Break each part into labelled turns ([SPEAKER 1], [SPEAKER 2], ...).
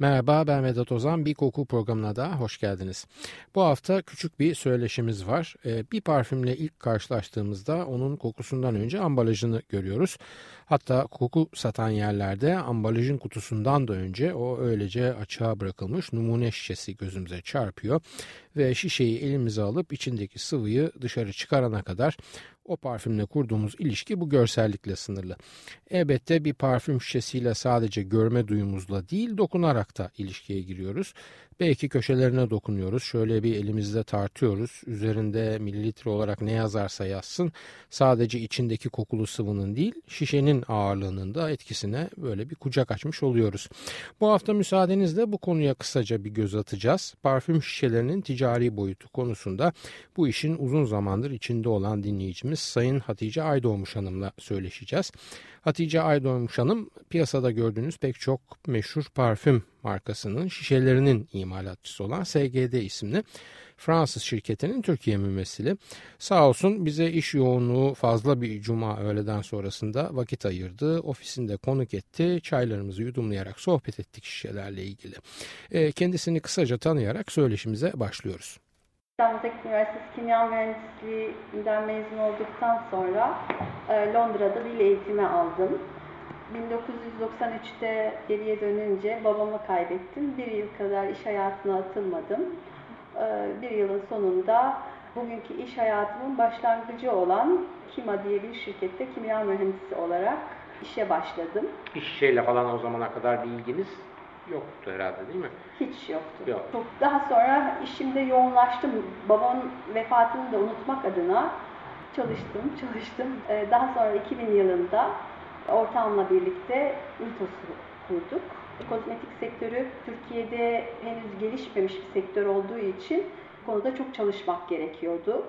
[SPEAKER 1] Merhaba ben Vedat Ozan. Bir koku programına da hoş geldiniz. Bu hafta küçük bir söyleşimiz var. Ee, bir parfümle ilk karşılaştığımızda onun kokusundan önce ambalajını görüyoruz. Hatta koku satan yerlerde ambalajın kutusundan da önce o öylece açığa bırakılmış numune şişesi gözümüze çarpıyor ve şişeyi elimize alıp içindeki sıvıyı dışarı çıkarana kadar o parfümle kurduğumuz ilişki bu görsellikle sınırlı. Elbette bir parfüm şişesiyle sadece görme duyumuzla değil dokunarak da ilişkiye giriyoruz. Belki köşelerine dokunuyoruz. Şöyle bir elimizde tartıyoruz. Üzerinde mililitre olarak ne yazarsa yazsın. Sadece içindeki kokulu sıvının değil şişenin ağırlığının da etkisine böyle bir kucak açmış oluyoruz. Bu hafta müsaadenizle bu konuya kısaca bir göz atacağız. Parfüm şişelerinin ticari boyutu konusunda bu işin uzun zamandır içinde olan dinleyicimiz Sayın Hatice Aydoğmuş Hanım'la söyleşeceğiz. Hatice Aydoğmuş Hanım piyasada gördüğünüz pek çok meşhur parfüm markasının şişelerinin imalatçısı olan SGD isimli Fransız şirketinin Türkiye mümessili. Sağ olsun bize iş yoğunluğu fazla bir cuma öğleden sonrasında vakit ayırdı. Ofisinde konuk etti. Çaylarımızı yudumlayarak sohbet ettik şişelerle ilgili. E, kendisini kısaca tanıyarak söyleşimize başlıyoruz.
[SPEAKER 2] İstanbul Teknik Üniversitesi Kimya Mühendisliğinden mezun olduktan sonra e, Londra'da dil eğitimi aldım. 1993'te geriye dönünce babamı kaybettim. Bir yıl kadar iş hayatına atılmadım. E, bir yılın sonunda bugünkü iş hayatımın başlangıcı olan Kima diye bir şirkette kimya mühendisi olarak işe başladım.
[SPEAKER 1] İş şeyle falan o zamana kadar bir ilginiz yoktu herhalde değil mi?
[SPEAKER 2] Hiç yoktu.
[SPEAKER 1] Yok.
[SPEAKER 2] Çok daha sonra işimde yoğunlaştım. Babamın vefatını da unutmak adına çalıştım, çalıştım. Ee, daha sonra 2000 yılında ortağımla birlikte Mitos'u kurduk. Kozmetik sektörü Türkiye'de henüz gelişmemiş bir sektör olduğu için konuda çok çalışmak gerekiyordu.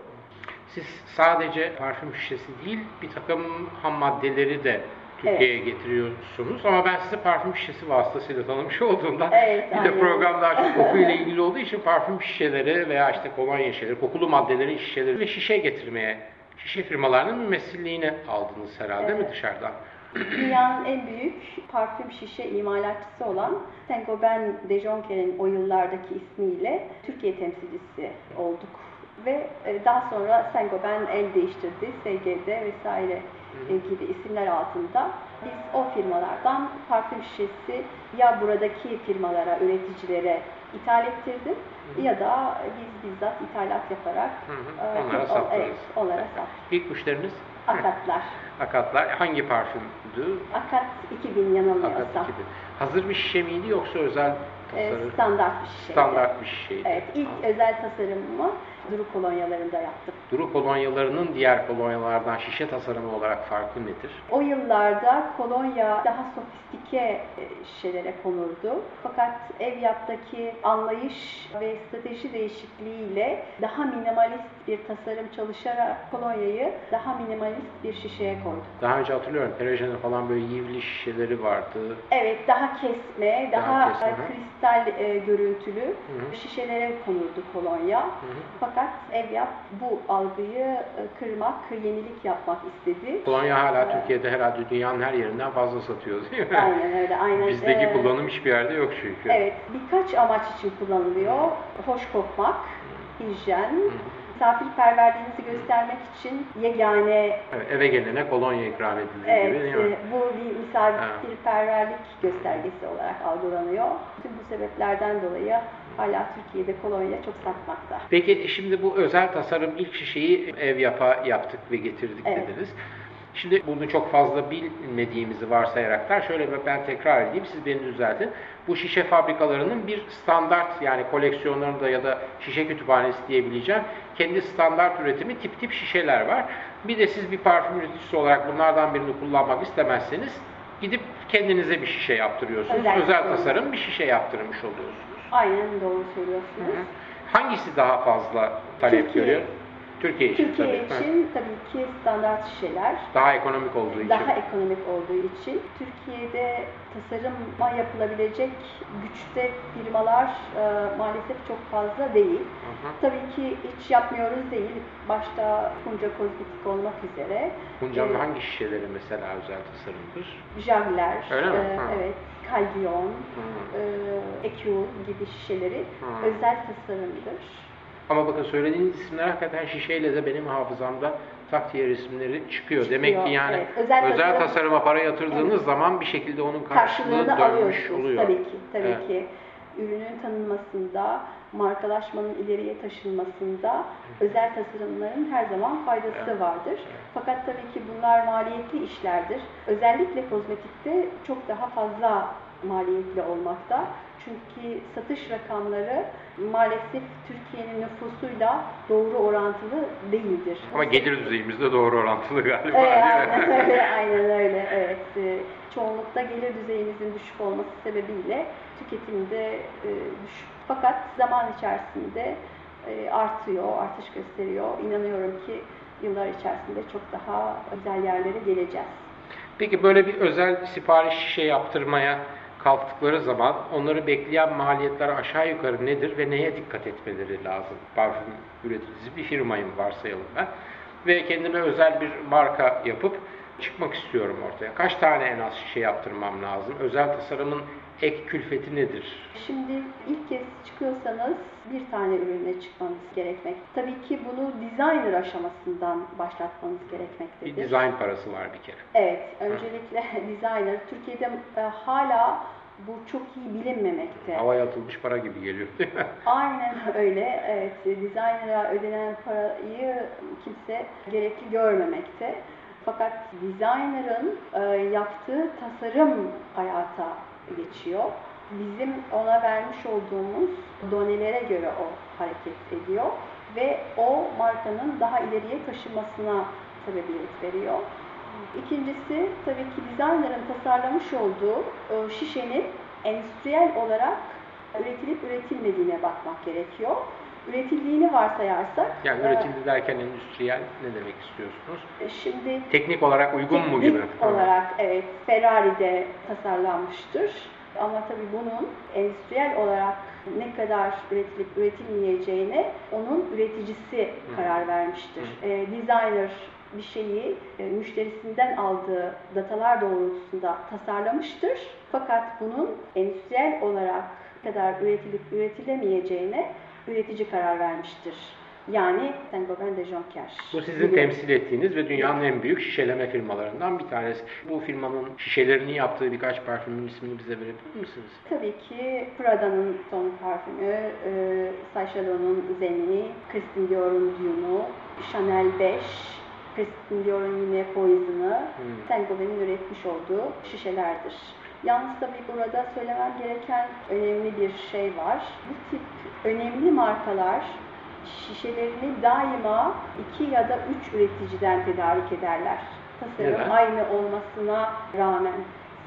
[SPEAKER 1] Siz sadece parfüm şişesi değil bir takım ham maddeleri de Türkiye'ye evet. getiriyorsunuz. Ama ben sizi parfüm şişesi vasıtasıyla tanımış olduğumdan
[SPEAKER 2] evet,
[SPEAKER 1] bir de program daha çok kokuyla ilgili olduğu için parfüm şişeleri veya işte kolonya şişeleri, kokulu maddelerin şişeleri ve şişe getirmeye, şişe firmalarının mümessilliğini aldınız herhalde evet. mi dışarıdan?
[SPEAKER 2] Dünyanın en büyük parfüm şişe imalatçısı olan Saint-Gobain de Joncker'in o yıllardaki ismiyle Türkiye temsilcisi olduk. Ve e, daha sonra Saint-Gobain el değiştirdi, SGD vesaire gibi isimler altında biz o firmalardan parfüm şişesi ya buradaki firmalara, üreticilere ithal ettirdim hı hı. ya da biz bizzat ithalat yaparak
[SPEAKER 1] hı hı. onlara sattınız.
[SPEAKER 2] Evet, onlara sattık.
[SPEAKER 1] İlk müşteriniz?
[SPEAKER 2] Akatlar.
[SPEAKER 1] Akatlar. Hangi parfümdü?
[SPEAKER 2] Akat 2000 yanılmıyorsam.
[SPEAKER 1] Akat 2000. Hazır bir şişe miydi yoksa özel
[SPEAKER 2] tasarım? Standart bir şişeydi.
[SPEAKER 1] Standart bir şişeydi.
[SPEAKER 2] Evet. ilk ha. özel tasarımımı Duru kolonyalarında yaptım.
[SPEAKER 1] Duru kolonyalarının diğer kolonyalardan şişe tasarımı olarak farkı nedir?
[SPEAKER 2] O yıllarda kolonya daha sofistike e, şişelere konurdu. Fakat ev yaptaki anlayış ve strateji değişikliğiyle daha minimalist bir tasarım çalışarak kolonyayı daha minimalist bir şişeye koyduk.
[SPEAKER 1] Daha önce hatırlıyorum Perejene falan böyle yivli şişeleri vardı.
[SPEAKER 2] Evet daha kesme, daha, daha kesme, kristal e, görüntülü Hı-hı. şişelere konurdu kolonya. Hı-hı. Fakat fakat Evyap bu algıyı e, kırmak, yenilik yapmak istedi.
[SPEAKER 1] Kolonya hala ee, Türkiye'de herhalde dünyanın her yerinden fazla satıyor değil mi?
[SPEAKER 2] Aynen öyle. Aynen.
[SPEAKER 1] Bizdeki ee, kullanım hiçbir yerde yok çünkü.
[SPEAKER 2] Evet. Birkaç amaç için kullanılıyor. Hoş kokmak, hijyen, misafirperverliğinizi göstermek için yegane...
[SPEAKER 1] Evet, eve gelene kolonya ikram edilir
[SPEAKER 2] evet,
[SPEAKER 1] gibi değil mi?
[SPEAKER 2] Bu bir misafirperverlik göstergesi olarak algılanıyor. Bütün bu sebeplerden dolayı hala Türkiye'de kolonya çok satmakta.
[SPEAKER 1] Peki şimdi bu özel tasarım ilk şişeyi ev yapa yaptık ve getirdik evet. dediniz. Şimdi bunu çok fazla bilmediğimizi varsayaraklar şöyle ben tekrar edeyim siz beni düzeltin. Bu şişe fabrikalarının bir standart yani koleksiyonlarında ya da şişe kütüphanesi diyebileceğim kendi standart üretimi tip tip şişeler var. Bir de siz bir parfüm üreticisi olarak bunlardan birini kullanmak istemezseniz gidip kendinize bir şişe yaptırıyorsunuz. Özel, Özel tasarım bir şişe yaptırmış oluyorsunuz.
[SPEAKER 2] Aynen doğru söylüyorsunuz. Hı hı.
[SPEAKER 1] Hangisi daha fazla talep
[SPEAKER 2] Türkiye.
[SPEAKER 1] görüyor? Türkiye için
[SPEAKER 2] Türkiye
[SPEAKER 1] tabii. Ha.
[SPEAKER 2] için tabii ki standart şişeler
[SPEAKER 1] Daha ekonomik olduğu için.
[SPEAKER 2] daha ekonomik olduğu için Türkiye'de tasarıma yapılabilecek güçte firmalar e, maalesef çok fazla değil.
[SPEAKER 1] Hı hı.
[SPEAKER 2] Tabii ki hiç yapmıyoruz değil. Başta Kunca Kozmetik olmak üzere.
[SPEAKER 1] Hunca'nın
[SPEAKER 2] e,
[SPEAKER 1] hangi şişeleri mesela özel tasarımdır?
[SPEAKER 2] Javler,
[SPEAKER 1] Öyle mi?
[SPEAKER 2] e,
[SPEAKER 1] Ha.
[SPEAKER 2] evet,
[SPEAKER 1] Hı.
[SPEAKER 2] e, Ekul gibi şişeleri
[SPEAKER 1] Ha.
[SPEAKER 2] özel tasarımdır.
[SPEAKER 1] Ama bakın söylediğiniz isimler hakikaten şişeyle de benim hafızamda tak diye resimleri çıkıyor.
[SPEAKER 2] Çıkıyor,
[SPEAKER 1] Demek ki yani
[SPEAKER 2] evet. Özel
[SPEAKER 1] özel,
[SPEAKER 2] tasarım-
[SPEAKER 1] tasarıma para yatırdığınız zaman bir şekilde onun karşılığı
[SPEAKER 2] Karşılığını
[SPEAKER 1] dönmüş oluyor.
[SPEAKER 2] tabii ki. Tabii
[SPEAKER 1] Evet.
[SPEAKER 2] ki. Ürünün tanınmasında, markalaşmanın ileriye taşınmasında özel tasarımların her zaman faydası
[SPEAKER 1] Evet.
[SPEAKER 2] vardır. Fakat tabii ki bunlar maliyetli işlerdir. Özellikle kozmetikte çok daha fazla maliyetli olmakta. Çünkü satış rakamları maalesef Türkiye'nin nüfusuyla doğru orantılı değildir.
[SPEAKER 1] Ama gelir düzeyimizde doğru orantılı galiba.
[SPEAKER 2] Evet, aynen öyle, aynen öyle. Evet, Ee, çoğunlukta gelir düzeyimizin düşük olması sebebiyle tüketimde e, düşük. Fakat zaman içerisinde e, artıyor, artış gösteriyor. İnanıyorum ki yıllar içerisinde çok daha güzel yerlere geleceğiz.
[SPEAKER 1] Peki böyle bir özel sipariş şişe yaptırmaya kalktıkları zaman onları bekleyen maliyetler aşağı yukarı nedir ve neye dikkat etmeleri lazım? Parfüm üreticisi bir firmayım varsayalım ben. Ve kendime özel bir marka yapıp çıkmak istiyorum ortaya. Kaç tane en az şişe yaptırmam lazım? Özel tasarımın ek külfeti nedir?
[SPEAKER 2] Şimdi ilk kez çıkıyorsanız bir tane ürünle çıkmanız gerekmek. Tabii ki bunu designer aşamasından başlatmanız
[SPEAKER 1] Bir
[SPEAKER 2] gerekmektedir.
[SPEAKER 1] dizayn parası var bir kere.
[SPEAKER 2] Evet, öncelikle designer. Türkiye'de e, hala bu çok iyi bilinmemekte.
[SPEAKER 1] Havaya atılmış para gibi geliyor değil mi?
[SPEAKER 2] Aynen öyle. Evet, designer'a ödenen parayı kimse gerekli görmemekte. Fakat designer'ın e, yaptığı tasarım hayata geçiyor. Bizim ona vermiş olduğumuz donelere göre o hareket ediyor ve o markanın daha ileriye taşımasına sebebiyet veriyor. İkincisi tabii ki designer'ın tasarlamış olduğu e, şişenin endüstriyel olarak üretilip üretilmediğine bakmak gerekiyor. Üretildiğini varsayarsak,
[SPEAKER 1] Yani
[SPEAKER 2] e,
[SPEAKER 1] üretildi derken endüstriyel ne demek istiyorsunuz?
[SPEAKER 2] şimdi
[SPEAKER 1] Teknik olarak uygun mu
[SPEAKER 2] teknik
[SPEAKER 1] gibi?
[SPEAKER 2] olarak evet Ferrari'de tasarlanmıştır. Ama tabii bunun endüstriyel olarak ne kadar üretilip üretilmeyeceğine onun üreticisi karar vermiştir. E, designer bir şeyi e, müşterisinden aldığı datalar doğrultusunda tasarlamıştır. Fakat bunun endüstriyel olarak ne kadar üretilip üretilemeyeceğine üretici karar vermiştir. Yani Saint-Gobain de Jonker.
[SPEAKER 1] Bu sizin
[SPEAKER 2] gibi.
[SPEAKER 1] temsil ettiğiniz ve dünyanın en büyük şişeleme firmalarından bir tanesi. Bu firmanın şişelerini yaptığı birkaç parfümün ismini bize verebilir misiniz?
[SPEAKER 2] Tabii ki Prada'nın son parfümü, e, Sacha London'un Zen'i, Christian Dior'un Dune'u, Chanel 5, Christian Dior'un yine Poison'ı,
[SPEAKER 1] Hmm.
[SPEAKER 2] Saint Gobain'in üretmiş olduğu şişelerdir. Yalnız tabii burada söylemem gereken önemli bir şey var. Bu tip önemli markalar şişelerini daima iki ya da üç üreticiden tedarik ederler. Tasarım
[SPEAKER 1] Neden?
[SPEAKER 2] aynı olmasına rağmen.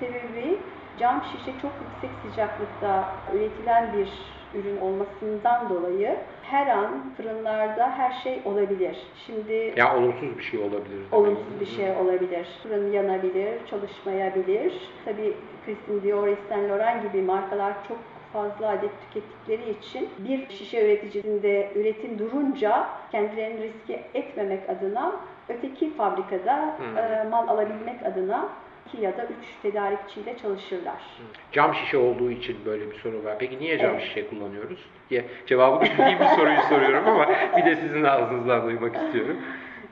[SPEAKER 2] Sebebi cam şişe çok yüksek sıcaklıkta üretilen bir ürün olmasından dolayı her an fırınlarda her şey olabilir. Şimdi
[SPEAKER 1] Ya olumsuz bir şey olabilir.
[SPEAKER 2] olumsuz bir şey olabilir. Fırın yanabilir, çalışmayabilir. Tabii Christian Dior, Saint Laurent gibi markalar çok fazla adet tükettikleri için bir şişe üreticisinde üretim durunca kendilerini riske etmemek adına öteki fabrikada
[SPEAKER 1] Hmm.
[SPEAKER 2] e, mal alabilmek adına iki ya da üç tedarikçiyle çalışırlar.
[SPEAKER 1] Cam şişe olduğu için böyle bir soru var. Peki niye cam
[SPEAKER 2] Evet.
[SPEAKER 1] şişe kullanıyoruz diye cevabını bildiğim bir soruyu soruyorum ama bir de sizin ağzınızdan duymak istiyorum.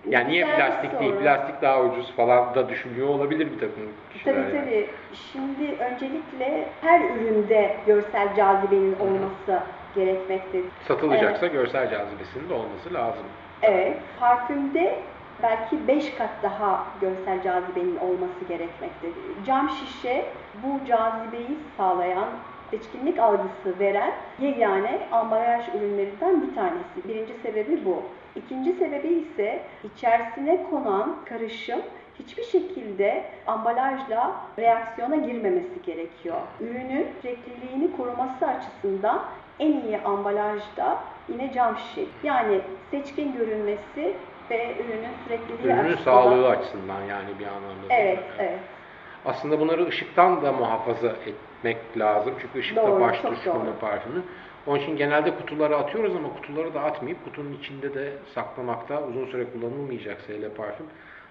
[SPEAKER 1] Yani niye
[SPEAKER 2] Güzel
[SPEAKER 1] plastik değil, plastik daha ucuz falan da düşünüyor olabilir bir takım kişiler.
[SPEAKER 2] Tabii
[SPEAKER 1] yani.
[SPEAKER 2] tabii. Şimdi öncelikle her üründe görsel cazibenin olması gerekmektedir.
[SPEAKER 1] Satılacaksa görsel cazibesinin de olması lazım.
[SPEAKER 2] Evet, parfümde belki 5 kat daha görsel cazibenin olması gerekmektedir. Cam şişe bu cazibeyi sağlayan, seçkinlik algısı veren yegane ambalaj ürünlerinden bir tanesi. Birinci sebebi bu. İkinci sebebi ise içerisine konan karışım hiçbir şekilde ambalajla reaksiyona girmemesi gerekiyor. Ürünün sürekliliğini koruması açısından en iyi ambalajda yine cam şişe. Yani seçkin görünmesi ve ürünün sürekliliği
[SPEAKER 1] Ürünün
[SPEAKER 2] açısından.
[SPEAKER 1] sağlığı açısından yani bir anlamda.
[SPEAKER 2] Evet, evet.
[SPEAKER 1] Aslında bunları ışıktan da muhafaza etmek lazım. Çünkü ışık da
[SPEAKER 2] Doğru,
[SPEAKER 1] baş
[SPEAKER 2] çok
[SPEAKER 1] düşmanı
[SPEAKER 2] doğru.
[SPEAKER 1] parfümü. Onun için genelde kutuları atıyoruz ama kutuları da atmayıp kutunun içinde de saklamakta uzun süre kullanılmayacaksa hele parfüm.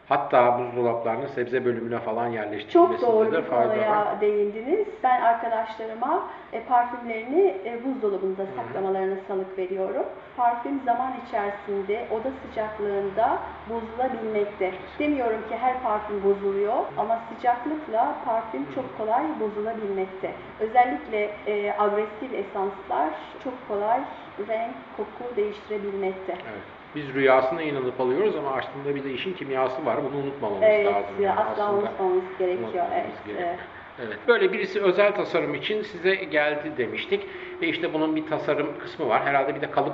[SPEAKER 1] Hatta buzdolaplarının sebze bölümüne falan yerleştirilmesinde
[SPEAKER 2] Çok doğru
[SPEAKER 1] de fayda
[SPEAKER 2] değindiniz. Ben arkadaşlarıma e, parfümlerini e, buzdolabında saklamalarına salık veriyorum. Parfüm zaman içerisinde oda sıcaklığında bozulabilmekte. Demiyorum ki her parfüm bozuluyor ama sıcaklıkla parfüm çok kolay bozulabilmekte. Özellikle e, agresif esanslar çok kolay renk, koku değiştirebilmekte.
[SPEAKER 1] Evet. Biz rüyasına inanıp alıyoruz ama aslında bir de işin kimyası var. Bunu unutmamamız
[SPEAKER 2] Evet,
[SPEAKER 1] lazım. yani
[SPEAKER 2] asla unutmamamız gerekiyor.
[SPEAKER 1] Unutmamamız
[SPEAKER 2] Evet,
[SPEAKER 1] gerekiyor.
[SPEAKER 2] evet.
[SPEAKER 1] Evet. Böyle birisi özel tasarım için size geldi demiştik ve işte bunun bir tasarım kısmı var. Herhalde bir de kalıp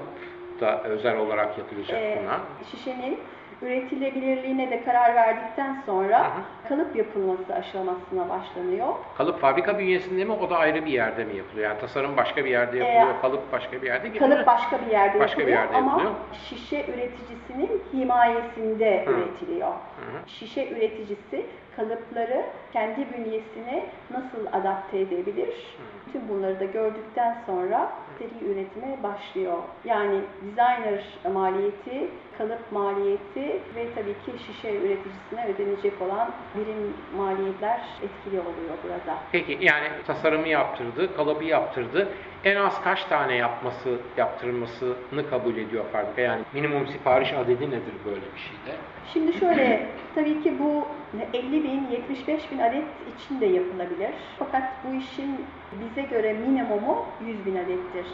[SPEAKER 1] da özel olarak yapılacak
[SPEAKER 2] Ee,
[SPEAKER 1] buna.
[SPEAKER 2] şişenin üretilebilirliğine de karar verdikten sonra
[SPEAKER 1] Hı hı.
[SPEAKER 2] kalıp yapılması aşamasına başlanıyor.
[SPEAKER 1] Kalıp fabrika bünyesinde mi o da ayrı bir yerde mi yapılıyor? Yani tasarım başka bir yerde yapılıyor, kalıp başka bir yerde gibi mi?
[SPEAKER 2] Kalıp başka bir yerde
[SPEAKER 1] Başka bir
[SPEAKER 2] yapılıyor
[SPEAKER 1] yerde
[SPEAKER 2] ama
[SPEAKER 1] yapılıyor.
[SPEAKER 2] şişe üreticisinin himayesinde
[SPEAKER 1] Hı.
[SPEAKER 2] üretiliyor.
[SPEAKER 1] hı.
[SPEAKER 2] Şişe üreticisi kalıpları kendi bünyesine nasıl adapte edebilir? Tüm bunları da gördükten sonra seri üretime başlıyor. Yani designer maliyeti, kalıp maliyeti ve tabii ki şişe üreticisine ödenecek olan birim maliyetler etkili oluyor burada.
[SPEAKER 1] Peki yani tasarımı yaptırdı, kalıbı yaptırdı. En az kaç tane yapması, yaptırmasını kabul ediyor fabrika? Yani minimum sipariş adedi nedir böyle bir şeyde?
[SPEAKER 2] Şimdi şöyle, tabii ki bu 50 bin, 75 bin adet için de yapılabilir. Fakat bu işin bize göre minimumu 100 bin adettir.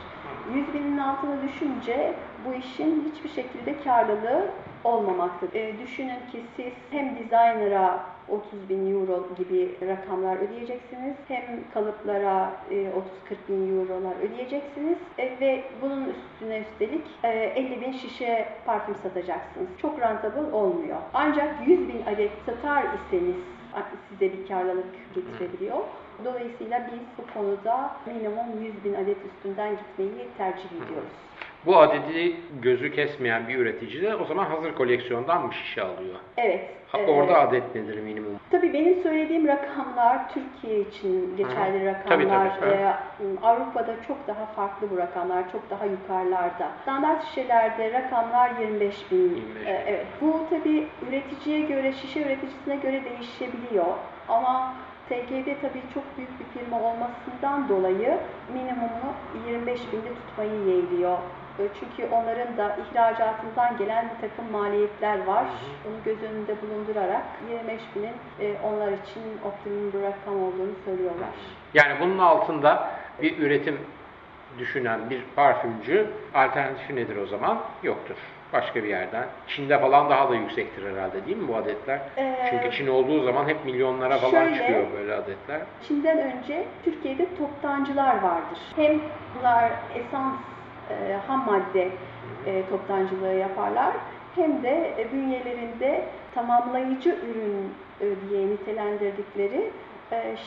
[SPEAKER 2] 100 binin altına düşünce bu işin hiçbir şekilde karlılığı olmamaktadır. E, düşünün ki siz hem designer'a 30 bin euro gibi rakamlar ödeyeceksiniz. Hem kalıplara e, 30-40 bin eurolar ödeyeceksiniz. E, ve bunun üstüne üstelik e, 50 bin şişe parfüm satacaksınız. Çok rentable olmuyor. Ancak 100 bin adet satar iseniz size bir karlılık getirebiliyor. Dolayısıyla biz bu konuda minimum 100 bin adet üstünden gitmeyi tercih ediyoruz.
[SPEAKER 1] Bu adedi gözü kesmeyen bir üretici de o zaman hazır koleksiyondan mı şişe alıyor?
[SPEAKER 2] Evet.
[SPEAKER 1] Ha,
[SPEAKER 2] e,
[SPEAKER 1] Orada adet nedir minimum?
[SPEAKER 2] Tabii benim söylediğim rakamlar Türkiye için geçerli.
[SPEAKER 1] Tabii,
[SPEAKER 2] rakamlar.
[SPEAKER 1] tabii,
[SPEAKER 2] Ee, Avrupa'da çok daha farklı bu rakamlar, çok daha yukarılarda. Standart şişelerde rakamlar 25 bin.
[SPEAKER 1] 25 bin.
[SPEAKER 2] Ee, evet. Bu tabii üreticiye göre, şişe üreticisine göre değişebiliyor. Ama TG'de tabii çok büyük bir firma olmasından dolayı minimumu 25 binde tutmayı yeğliyor. Ee, Çünkü onların da ihracatından gelen bir takım maliyetler var. Bunu göz önünde bulundurarak 25 binin e, onlar için optimum bir rakam olduğunu söylüyorlar.
[SPEAKER 1] Yani bunun altında bir üretim düşünen bir parfümcü alternatifi nedir o zaman? Yoktur. Başka bir yerden. Çin'de falan daha da yüksektir herhalde değil mi bu adetler?
[SPEAKER 2] Ee,
[SPEAKER 1] Çünkü Çin olduğu zaman hep milyonlara falan
[SPEAKER 2] şöyle-
[SPEAKER 1] çıkıyor böyle adetler.
[SPEAKER 2] Çin'den önce Türkiye'de toptancılar vardır. Hem bunlar esans, e, ham madde e, toptancılığı yaparlar hem de e, bünyelerinde tamamlayıcı ürün diye nitelendirdikleri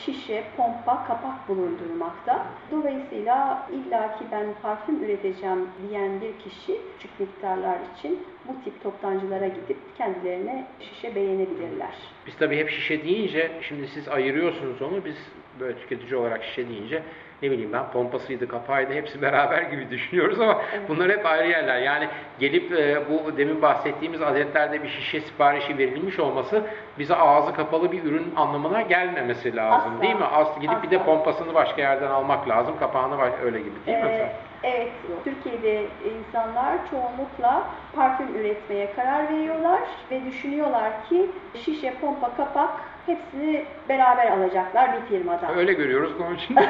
[SPEAKER 2] şişe, pompa, kapak bulundurmakta. Dolayısıyla illaki ben parfüm üreteceğim diyen bir kişi küçük miktarlar için bu tip toptancılara gidip kendilerine şişe beğenebilirler.
[SPEAKER 1] Biz tabii hep şişe deyince, şimdi siz ayırıyorsunuz onu, biz böyle tüketici olarak şişe deyince ne bileyim ben pompasıydı, kapağıydı hepsi beraber gibi düşünüyoruz ama bunlar hep ayrı yerler. Yani gelip e, bu demin bahsettiğimiz adetlerde bir şişe siparişi verilmiş olması bize ağzı kapalı bir ürün anlamına gelmemesi lazım
[SPEAKER 2] Asla.
[SPEAKER 1] değil mi? Aslı gidip bir de
[SPEAKER 2] Asla.
[SPEAKER 1] pompasını başka yerden almak lazım, kapağını öyle gibi değil mi?
[SPEAKER 2] Ee, evet, Türkiye'de insanlar çoğunlukla parfüm üretmeye karar veriyorlar ve düşünüyorlar ki şişe, pompa, kapak hepsini beraber alacaklar bir firmadan.
[SPEAKER 1] Öyle görüyoruz onun için.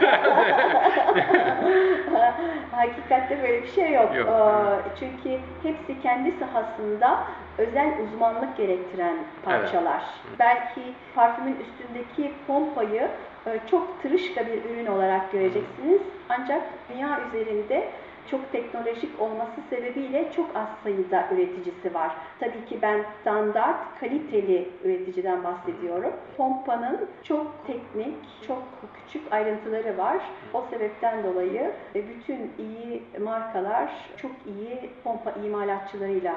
[SPEAKER 2] Hakikatte böyle bir şey yok.
[SPEAKER 1] Yok.
[SPEAKER 2] Ee, Çünkü hepsi kendi sahasında özel uzmanlık gerektiren parçalar. Belki parfümün üstündeki pompayı e, çok tırışka bir ürün olarak göreceksiniz. Ancak dünya üzerinde çok teknolojik olması sebebiyle çok az sayıda üreticisi var. Tabii ki ben standart, kaliteli üreticiden bahsediyorum. Pompa'nın çok teknik, çok küçük ayrıntıları var. O sebepten dolayı e, bütün iyi markalar çok iyi pompa imalatçılarıyla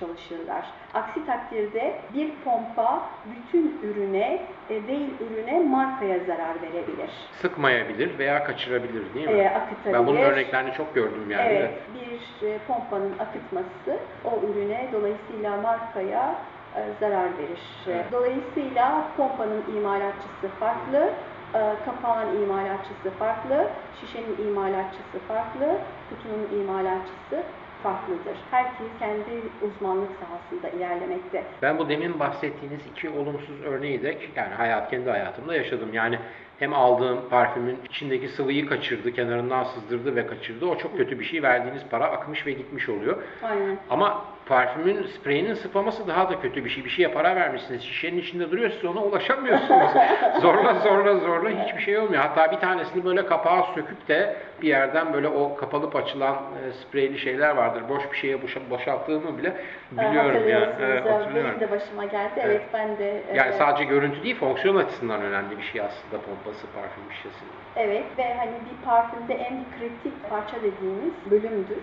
[SPEAKER 2] çalışırlar. Aksi takdirde bir pompa bütün ürüne e, değil ürüne markaya zarar verebilir.
[SPEAKER 1] Sıkmayabilir veya kaçırabilir değil mi?
[SPEAKER 2] E, akıtabilir.
[SPEAKER 1] Ben bunun örneklerini çok gördüm yani.
[SPEAKER 2] Evet, bir e, pompanın akıtması o ürüne dolayısıyla markaya e, zarar verir.
[SPEAKER 1] Evet.
[SPEAKER 2] Dolayısıyla pompanın imalatçısı farklı, e, kapağın imalatçısı farklı, şişenin imalatçısı farklı, kutunun imalatçısı farklıdır. Herkes kendi uzmanlık sahasında ilerlemekte.
[SPEAKER 1] Ben bu demin bahsettiğiniz iki olumsuz örneği de yani hayat kendi hayatımda yaşadım. Yani hem aldığım parfümün içindeki sıvıyı kaçırdı, kenarından sızdırdı ve kaçırdı. O çok kötü bir şey. Verdiğiniz para akmış ve gitmiş oluyor.
[SPEAKER 2] Aynen.
[SPEAKER 1] Ama parfümün, spreyinin sıfaması daha da kötü bir şey. Bir şeye para vermişsiniz. Şişenin içinde duruyor siz ona ulaşamıyorsunuz. zorla zorla zorla hiçbir şey olmuyor. Hatta bir tanesini böyle kapağı söküp de bir yerden böyle o kapalıp açılan e, spreyli şeyler vardır. Boş bir şeye boşa- boşalttığımı bile biliyorum yani. Evet,
[SPEAKER 2] Evet,
[SPEAKER 1] hatırlıyorum.
[SPEAKER 2] Benim de başıma geldi. Evet,
[SPEAKER 1] Evet.
[SPEAKER 2] ben de.
[SPEAKER 1] Yani
[SPEAKER 2] e,
[SPEAKER 1] sadece görüntü değil, fonksiyon açısından önemli bir şey aslında pompası, parfüm şişesi.
[SPEAKER 2] Evet ve hani bir parfümde en kritik parça dediğimiz bölümdür.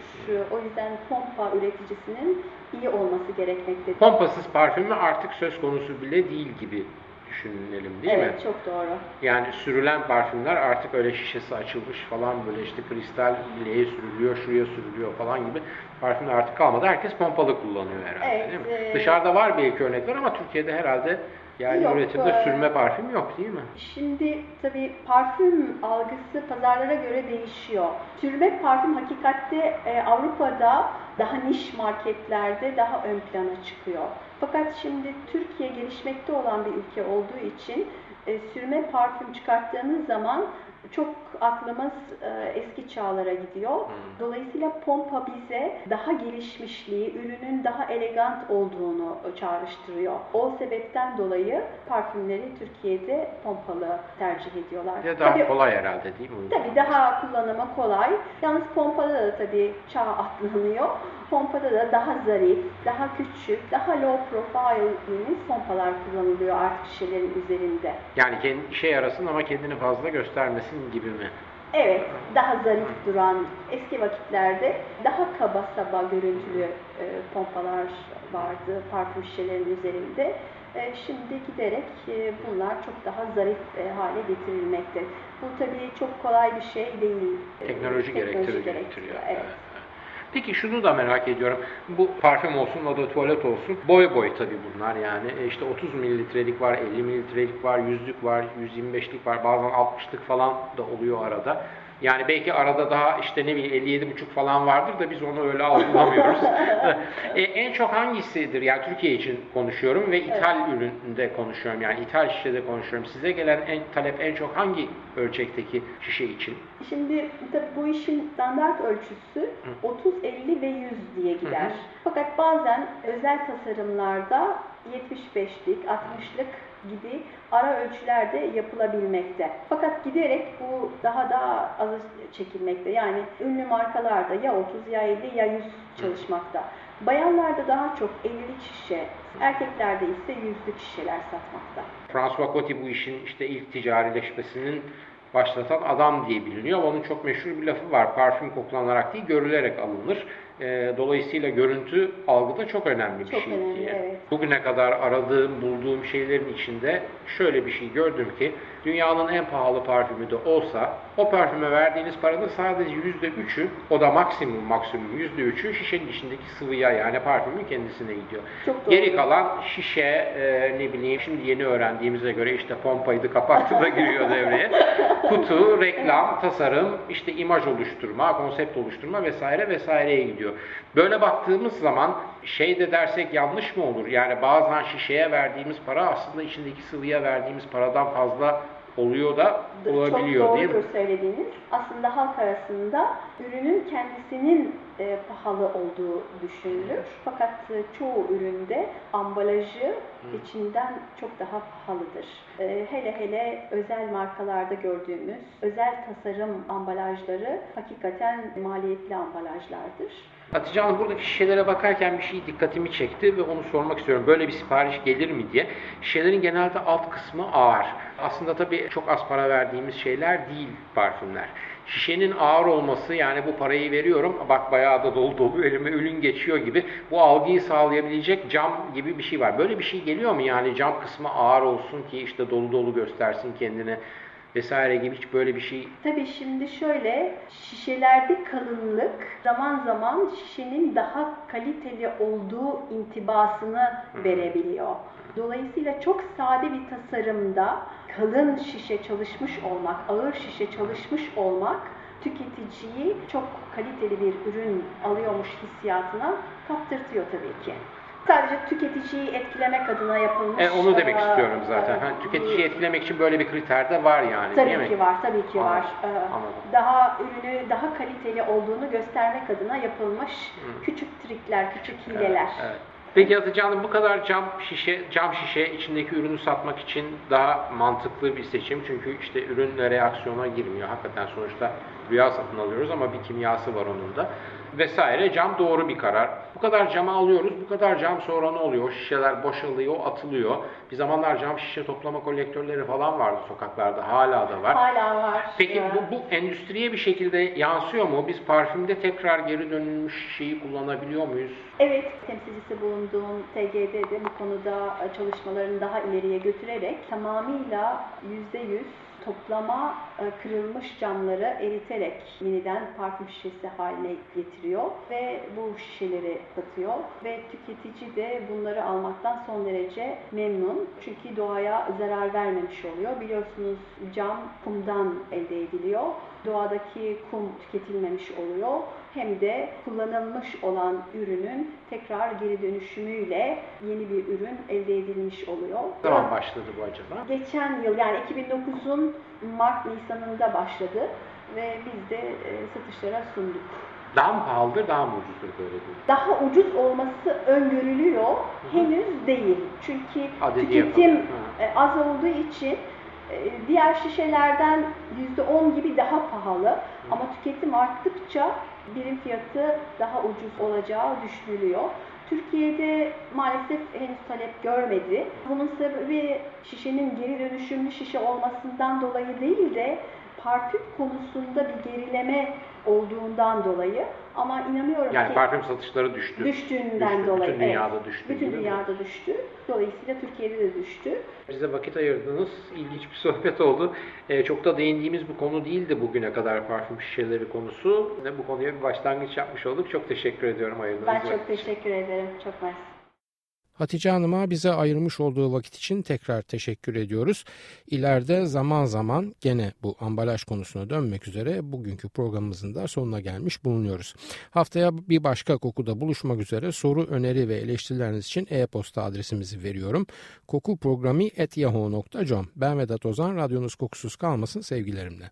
[SPEAKER 2] O yüzden pompa üreticisinin iyi olması gerekmektedir.
[SPEAKER 1] Pompasız parfümü artık söz konusu bile değil gibi düşünelim değil mi?
[SPEAKER 2] evet, çok doğru.
[SPEAKER 1] Yani sürülen parfümler artık öyle şişesi açılmış falan böyle işte kristal bileğe sürülüyor, şuraya sürülüyor falan gibi parfümler artık kalmadı. Herkes pompalı kullanıyor herhalde
[SPEAKER 2] Evet,
[SPEAKER 1] değil mi?
[SPEAKER 2] e-
[SPEAKER 1] Dışarıda var belki örnekler ama Türkiye'de herhalde yani
[SPEAKER 2] Yok,
[SPEAKER 1] üretimde
[SPEAKER 2] e-
[SPEAKER 1] sürme parfüm yok değil mi?
[SPEAKER 2] Şimdi tabii parfüm algısı pazarlara göre değişiyor. Sürme parfüm hakikatte e, Avrupa'da daha niş marketlerde daha ön plana çıkıyor. Fakat şimdi Türkiye gelişmekte olan bir ülke olduğu için e, sürme parfüm çıkarttığımız zaman çok aklımız e, eski çağlara gidiyor. Dolayısıyla pompa bize daha gelişmişliği, ürünün daha elegant olduğunu çağrıştırıyor. O sebepten dolayı parfümleri Türkiye'de pompalı tercih ediyorlar.
[SPEAKER 1] De daha
[SPEAKER 2] Tabii-
[SPEAKER 1] kolay herhalde değil mi?
[SPEAKER 2] Tabii daha kullanıma kolay. Yalnız pompada da tabii çağ atlanıyor. Pompada da daha zarif, daha küçük, daha low profile dediğimiz pompalar kullanılıyor artık şişelerin üzerinde.
[SPEAKER 1] Yani kendi işe yarasın ama kendini fazla göstermesin gibi mi?
[SPEAKER 2] Evet, daha zarif duran eski vakitlerde daha kaba saba görüntülü e, pompalar vardı parfüm şişelerinin üzerinde. E, şimdi giderek e, bunlar çok daha zarif e, hale getirilmekte. Bu tabii çok kolay bir şey değil. E,
[SPEAKER 1] Teknoloji, gerektiriyor.
[SPEAKER 2] gerektiriyor,
[SPEAKER 1] Evet. Peki şunu da merak ediyorum. Bu parfüm olsun, o da tuvalet olsun. Boy boy tabii bunlar yani. E İşte 30 mililitrelik var, 50 mililitrelik var, 100'lük var, 125'lik var. Bazen 60'lık falan da oluyor arada. Yani belki arada daha işte ne bileyim 57,5 falan vardır da biz onu öyle algılamıyoruz. e, en çok hangisidir? Yani Türkiye için konuşuyorum ve ithal üründe konuşuyorum. Yani ithal şişede konuşuyorum. Size gelen en talep en çok hangi ölçekteki şişe için?
[SPEAKER 2] Şimdi tabii bu işin standart ölçüsü 30, 50 ve 100 diye gider.
[SPEAKER 1] Hı hı.
[SPEAKER 2] Fakat bazen özel tasarımlarda 75'lik, 60'lık gibi ara ölçüler de yapılabilmekte. Fakat giderek bu daha da az çekilmekte. Yani ünlü markalarda ya 30 ya 50 ya 100 çalışmakta. Bayanlarda daha çok 50'lik şişe, erkeklerde ise 100'lük şişeler satmakta.
[SPEAKER 1] François Coty bu işin işte ilk ticarileşmesinin başlatan adam diye biliniyor. Onun çok meşhur bir lafı var. Parfüm koklanarak değil, görülerek alınır. Ee, dolayısıyla görüntü algıda çok önemli bir
[SPEAKER 2] Çok
[SPEAKER 1] şey
[SPEAKER 2] önemli,
[SPEAKER 1] diye.
[SPEAKER 2] evet.
[SPEAKER 1] Bugüne kadar aradığım, bulduğum şeylerin içinde şöyle bir şey gördüm ki dünyanın en pahalı parfümü de olsa o parfüme verdiğiniz paranın sadece yüzde üçü, o da maksimum maksimum yüzde üçü şişenin içindeki sıvıya yani parfümün kendisine gidiyor. Geri kalan şişe, e, ne bileyim şimdi yeni öğrendiğimize göre işte pompaydı, kapaktı da giriyor devreye. Kutu, reklam, tasarım, işte imaj oluşturma, konsept oluşturma vesaire vesaireye gidiyor. Böyle baktığımız zaman şey de dersek yanlış mı olur? Yani bazen şişeye verdiğimiz para aslında içindeki sıvıya verdiğimiz paradan fazla oluyor da olabiliyor
[SPEAKER 2] Çok
[SPEAKER 1] değil mi?
[SPEAKER 2] doğrudur söylediğiniz. Aslında halk arasında ürünün kendisinin e, pahalı olduğu düşünülür. Fakat e, çoğu üründe ambalajı içinden çok daha pahalıdır. E, hele hele özel markalarda gördüğümüz özel tasarım ambalajları hakikaten maliyetli ambalajlardır.
[SPEAKER 1] Hatice Hanım buradaki şişelere bakarken bir şey dikkatimi çekti ve onu sormak istiyorum. Böyle bir sipariş gelir mi diye. Şişelerin genelde alt kısmı ağır. Aslında tabii çok az para verdiğimiz şeyler değil parfümler. Şişenin ağır olması yani bu parayı veriyorum bak bayağı da dolu dolu elime ürün geçiyor gibi bu algıyı sağlayabilecek cam gibi bir şey var. Böyle bir şey geliyor mu yani cam kısmı ağır olsun ki işte dolu dolu göstersin kendini vesaire gibi hiç böyle bir şey
[SPEAKER 2] Tabii şimdi şöyle şişelerde kalınlık zaman zaman şişenin daha kaliteli olduğu intibasını verebiliyor. Dolayısıyla çok sade bir tasarımda kalın şişe çalışmış olmak, ağır şişe çalışmış olmak tüketiciyi çok kaliteli bir ürün alıyormuş hissiyatına kaptırtıyor tabii ki. Sadece tüketiciyi etkilemek adına yapılmış.
[SPEAKER 1] E, onu demek
[SPEAKER 2] e,
[SPEAKER 1] istiyorum zaten.
[SPEAKER 2] e,
[SPEAKER 1] Ha, tüketiciyi etkilemek için böyle bir kriter de var yani değil
[SPEAKER 2] Tabii
[SPEAKER 1] mi?
[SPEAKER 2] ki var, tabii ki var. Ee,
[SPEAKER 1] Anladım.
[SPEAKER 2] Daha ürünü daha kaliteli olduğunu göstermek adına yapılmış küçük trikler, küçük hileler.
[SPEAKER 1] Evet, evet. Peki Hatice Hanım bu kadar cam şişe, cam şişe içindeki ürünü satmak için daha mantıklı bir seçim. Çünkü işte ürünle reaksiyona girmiyor. Hakikaten sonuçta rüya satın alıyoruz ama bir kimyası var onun da. Vesaire cam doğru bir karar. Bu kadar camı alıyoruz. Bu kadar cam sonra ne oluyor? Şişeler boşalıyor, atılıyor. Bir zamanlar cam şişe toplama kolektörleri falan vardı sokaklarda. Hala da var.
[SPEAKER 2] Hala var.
[SPEAKER 1] Peki bu, bu endüstriye bir şekilde yansıyor mu? Biz parfümde tekrar geri dönülmüş şeyi kullanabiliyor muyuz?
[SPEAKER 2] Evet, temsilcisi bulunduğum TGD'de bu konuda çalışmalarını daha ileriye götürerek tamamıyla %100 toplama e, kırılmış camları eriterek yeniden parfüm şişesi haline getiriyor ve bu şişeleri satıyor ve tüketici de bunları almaktan son derece memnun. Çünkü doğaya zarar vermemiş oluyor. Biliyorsunuz cam kumdan elde ediliyor. Doğadaki kum tüketilmemiş oluyor. Hem de kullanılmış olan ürünün tekrar geri dönüşümüyle yeni bir ürün elde edilmiş oluyor.
[SPEAKER 1] Ne zaman başladı bu acaba?
[SPEAKER 2] Geçen yıl yani 2009'un Mart Nisan'ında başladı ve biz de e, satışlara sunduk.
[SPEAKER 1] Daha mı pahalıdır, daha mı ucuzdur böyle değil?
[SPEAKER 2] Daha ucuz olması öngörülüyor. Henüz değil. Çünkü
[SPEAKER 1] Adedi
[SPEAKER 2] tüketim
[SPEAKER 1] yapalım.
[SPEAKER 2] e, az olduğu için diğer şişelerden %10 gibi daha pahalı. Ama tüketim arttıkça birim fiyatı daha ucuz olacağı düşünülüyor. Türkiye'de maalesef henüz talep görmedi. Bunun sebebi şişenin geri dönüşümlü şişe olmasından dolayı değil de parfüm konusunda bir gerileme olduğundan dolayı. Ama inanıyorum
[SPEAKER 1] Yani
[SPEAKER 2] ki
[SPEAKER 1] parfüm satışları düştü.
[SPEAKER 2] düştüğünden
[SPEAKER 1] Düştü.
[SPEAKER 2] dolayı.
[SPEAKER 1] Bütün dünyada
[SPEAKER 2] evet.
[SPEAKER 1] düştü.
[SPEAKER 2] Bütün dünyada düştü. Dolayısıyla Türkiye'de de düştü.
[SPEAKER 1] Bize vakit ayırdınız. İlginç bir sohbet oldu. Ee, çok da değindiğimiz bir konu değildi bugüne kadar parfüm şişeleri konusu. Bu konuya bir başlangıç yapmış olduk. Çok teşekkür ediyorum ayırdığınız
[SPEAKER 2] Ben çok teşekkür ederim. Çok mersi.
[SPEAKER 1] Hatice Hanım'a bize ayırmış olduğu vakit için tekrar teşekkür ediyoruz. İleride zaman zaman gene bu ambalaj konusuna dönmek üzere bugünkü programımızın da sonuna gelmiş bulunuyoruz. Haftaya bir başka kokuda buluşmak üzere soru, öneri ve eleştirileriniz için e-posta adresimizi veriyorum. kokuprogrami.yahoo.com Ben Vedat Ozan, radyonuz kokusuz kalmasın sevgilerimle.